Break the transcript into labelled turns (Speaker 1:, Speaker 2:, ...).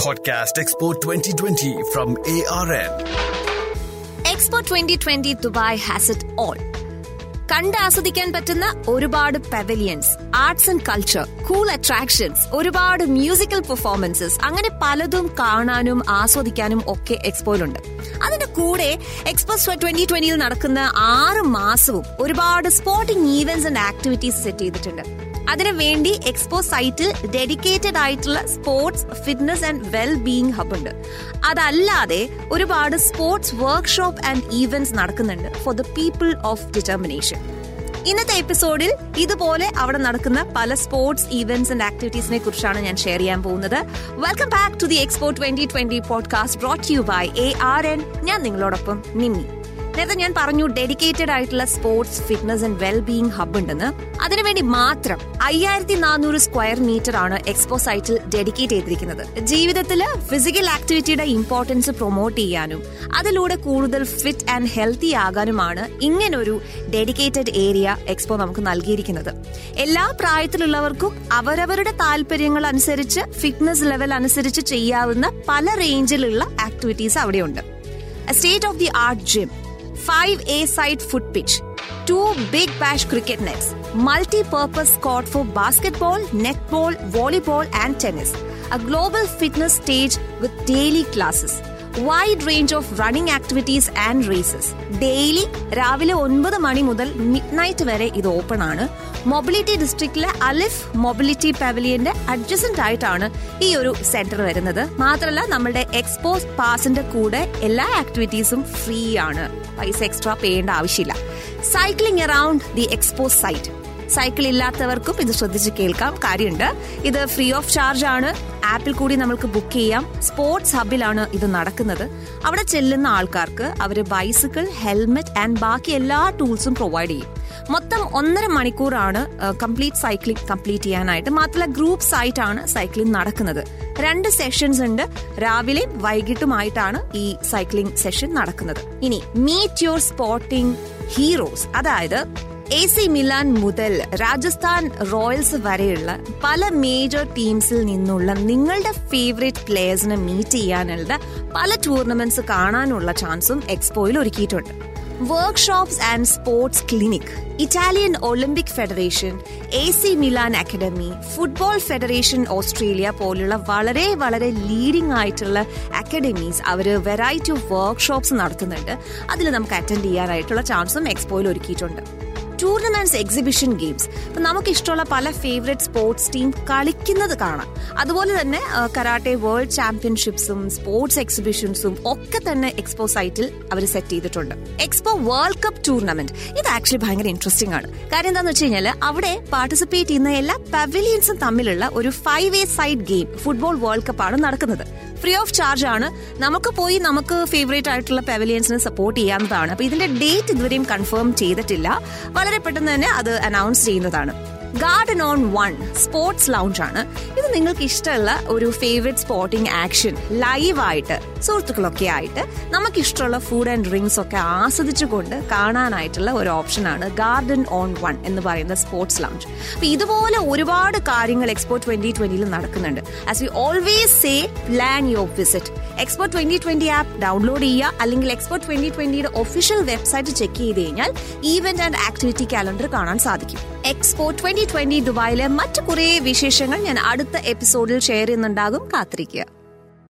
Speaker 1: Podcast Expo 2020 from.
Speaker 2: Expo twenty twenty Dubai has it all കണ്ട് ആസ്വദിക്കാൻ പറ്റുന്ന ഒരുപാട് pavilions arts and culture cool attractions ഒരുപാട് musical performances അങ്ങനെ പലതും കാണാനും ആസ്വദിക്കാനും ഒക്കെ എക്സ്പോയിലുണ്ട് അതിന്റെ കൂടെ എക്സ്പോ ട്വന്റി ട്വന്റിയിൽ നടക്കുന്ന ആറ് മാസവും ഒരുപാട് sporting events and activities set ചെയ്തിട്ടുണ്ട്. അതിനു വേണ്ടി എക്സ്പോ സൈറ്റിൽ ഡെഡിക്കേറ്റഡ് ആയിട്ടുള്ള sports fitness and well being hub ഉണ്ട്. അതല്ലാതെ ഒരുപാട് സ്പോർട്സ് വർക്ക്ഷോപ്പ് ആൻഡ് ഈവെന്റ്സ് നടക്കുന്നുണ്ട് for the people of determination ഇന്നത്തെ എപ്പിസോഡിൽ ഇതുപോലെ അവിടെ നടക്കുന്ന പല സ്പോർട്സ് ഈവെന്റ്സ് ആൻഡ് ആക്ടിവിറ്റീസിനെ കുറിച്ചാണ് ഞാൻ ഷെയർ ചെയ്യാൻ പോകുന്നത്. Welcome back to the Expo twenty twenty podcast brought you by A R N ഞാൻ നിങ്ങളോടൊപ്പം നിമ്മി. നേരത്തെ ഞാൻ പറഞ്ഞു ഡെഡിക്കേറ്റഡ് ആയിട്ടുള്ള sports fitness and well hub hub ഉണ്ടെന്ന് അതിനുവേണ്ടി മാത്രം അയ്യായിരത്തി നാനൂറ് സ്ക്വയർ മീറ്റർ ആണ് എക്സ്പോ സൈറ്റിൽ ഡെഡിക്കേറ്റ് ചെയ്തിരിക്കുന്നത്. ജീവിതത്തിൽ ഫിസിക്കൽ ആക്ടിവിറ്റിയുടെ ഇമ്പോർട്ടൻസ് പ്രൊമോട്ട് ചെയ്യാനും അതിലൂടെ കൂടുതൽ ഫിറ്റ് ആൻഡ് ഹെൽത്തി ആകാനുമാണ് ഇങ്ങനൊരു ഡെഡിക്കേറ്റഡ് ഏരിയ എക്സ്പോ നമുക്ക് നൽകിയിരിക്കുന്നത്. എല്ലാ പ്രായത്തിലുള്ളവർക്കും അവരവരുടെ താല്പര്യങ്ങൾ അനുസരിച്ച് ഫിറ്റ്നസ് ലെവൽ അനുസരിച്ച് ചെയ്യാവുന്ന പല റേഞ്ചിലുള്ള ആക്ടിവിറ്റീസ് അവിടെയുണ്ട്. State of the art gym five A-side foot pitch, two big bash cricket nets, multi-purpose court for basketball, netball, volleyball and tennis, a global fitness stage with daily classes, wide range of running activities and races daily രാവിലെ ഒൻപത് മണി മുതൽ mid night വരെ ഇത് open ആണ്. Mobility ഡിസ്ട്രിക്റ്റിലെ അലിഫ് mobility പവലിയന്റെ adjacent ആയിട്ടാണ് ഈ ഒരു centre വരുന്നത്. മാത്രമല്ല നമ്മുടെ എക്സ്പോ പാസിന്റെ കൂടെ എല്ലാ ആക്ടിവിറ്റീസും ഫ്രീ ആണ്. പൈസ എക്സ്ട്രാ ചെയ്യേണ്ട ആവശ്യമില്ല. Cycling around the Expo site cycle ഇല്ലാത്തവർക്കും ഇത് ശ്രദ്ധിച്ച് കേൾക്കാം. കാര്യമുണ്ട്. ഇത് ഫ്രീ ഓഫ് ചാർജ് ആണ്. ആപ്പിൽ കൂടി നമുക്ക് ബുക്ക് ചെയ്യാം. സ്പോർട്സ് ഹബിലാണ് ഇത് നടക്കുന്നത്. അവിടെ ചെല്ലുന്ന ആൾക്കാർക്ക് അവർ ബൈസിക്കിൾ ഹെൽമെറ്റ് ആൻഡ് ബാക്കി എല്ലാ ടൂൾസും പ്രൊവൈഡ് ചെയ്യും. മൊത്തം ഒന്നര മണിക്കൂറാണ് കംപ്ലീറ്റ് സൈക്ലിംഗ് കംപ്ലീറ്റ് ചെയ്യാനായിട്ട്. മാത്രമല്ല ഗ്രൂപ്പ്സ് ആയിട്ടാണ് സൈക്ലിംഗ് നടക്കുന്നത്. രണ്ട് സെഷൻസ് ഉണ്ട്. രാവിലെയും വൈകിട്ടുമായിട്ടാണ് ഈ സൈക്ലിംഗ് സെഷൻ നടക്കുന്നത്. ഇനി മീറ്റ് യുവർ സ്പോർട്ടിംഗ് ഹീറോസ് അതായത് എ സി മിലാൻ മുതൽ രാജസ്ഥാൻ റോയൽസ് വരെയുള്ള പല മേജർ ടീംസിൽ നിന്നുള്ള നിങ്ങളുടെ ഫേവറേറ്റ് പ്ലേയേഴ്സിനെ മീറ്റ് ചെയ്യാനുള്ള പല ടൂർണമെന്റ്സ് കാണാനുള്ള ചാൻസും എക്സ്പോയിൽ ഒരുക്കിയിട്ടുണ്ട്. Workshops and sports clinic Italian Olympic federation A C Milan academy football federation Australia പോലുള്ള വളരെ വളരെ ലീഡിംഗ് ആയിട്ടുള്ള അക്കാഡമീസ് അവർ വെറൈറ്റി ഓഫ് വർക്ക്ഷോപ്സ് നടത്തുന്നുണ്ട്. അതിൽ നമുക്ക് അറ്റൻഡ് ചെയ്യാനായിട്ടുള്ള ചാൻസും എക്സ്പോയിൽ ഒരുക്കിയിട്ടുണ്ട്. ടൂർണമെന്റ്സ് എക്സിബിഷൻ ഗെയിംസ് ഇപ്പൊ നമുക്ക് ഇഷ്ടമുള്ള പല ഫേവറേറ്റ് സ്പോർട്സ് ടീം കളിക്കുന്നത് കാണാം. അതുപോലെ തന്നെ കരാട്ടെ വേൾഡ് ചാമ്പ്യൻഷിപ്സും സ്പോർട്സ് എക്സിബിഷൻസും ഒക്കെ തന്നെ എക്സ്പോ സൈറ്റിൽ അവർ സെറ്റ് ചെയ്തിട്ടുണ്ട്. എക്സ്പോ വേൾഡ് കപ്പ് ടൂർണമെന്റ് ഇത് ആക്ച്വലി ഭയങ്കര ഇൻട്രസ്റ്റിംഗ് ആണ്. കാര്യം എന്താണെന്ന് വെച്ച് കഴിഞ്ഞാൽ അവിടെ പാർട്ടിസിപ്പേറ്റ് ചെയ്യുന്ന എല്ലാ പവലിയൻസും തമ്മിലുള്ള ഒരു five a side game football world cup ആണ് നടക്കുന്നത്. ഫ്രീ ഓഫ് ചാർജ് ആണ്. നമുക്ക് പോയി നമുക്ക് ഫേവറേറ്റ് ആയിട്ടുള്ള പവിലിയൻസിനെ സപ്പോർട്ട് ചെയ്യാവുന്നതാണ്. അപ്പൊ ഇതിന്റെ ഡേറ്റ് ഇതുവരെയും കൺഫേം ചെയ്തിട്ടില്ല. വളരെ പെട്ടെന്ന് തന്നെ അത് അനൗൺസ് ചെയ്യുന്നതാണ്. Garden on one sports lounge ആണ്. ഇത് നിങ്ങൾക്ക് ഇഷ്ടമുള്ള ഒരു ഫേവറേറ്റ് സ്പോർട്ടിംഗ് ആക്ഷൻ ലൈവായിട്ട് സുഹൃത്തുക്കളൊക്കെ ആയിട്ട് നമുക്ക് ഇഷ്ടമുള്ള ഫുഡ് ആൻഡ് ഡ്രിങ്ക്സ് ഒക്കെ ആസ്വദിച്ചുകൊണ്ട് കാണാനായിട്ടുള്ള ഒരു ഓപ്ഷനാണ് ഗാർഡൻ ഓൺ വൺ എന്ന് പറയുന്ന സ്പോർട്സ് ലൗഞ്ച് അപ്പൊ ഇതുപോലെ ഒരുപാട് കാര്യങ്ങൾ എക്സ്പോ ട്വന്റി ട്വന്റിയിൽ നടക്കുന്നുണ്ട്. As we always say plan your visit Expo twenty twenty app download ചെയ്യുക. അല്ലെങ്കിൽ എക്സ്പോ ട്വന്റി ട്വന്റിയുടെ ഒഫീഷ്യൽ വെബ്സൈറ്റ് ചെക്ക് ചെയ്ത് കഴിഞ്ഞാൽ ഈവന്റ് ആൻഡ് ആക്ടിവിറ്റി കാലണ്ടർ കാണാൻ സാധിക്കും. എക്സ്പോ ട്വന്റി ട്വന്റി ദുബായിലെ മറ്റു കുറേ വിശേഷങ്ങൾ ഞാൻ അടുത്ത എപ്പിസോഡിൽ ഷെയർ ചെയ്യുന്നുണ്ടാകും. കാത്തിരിക്കുക.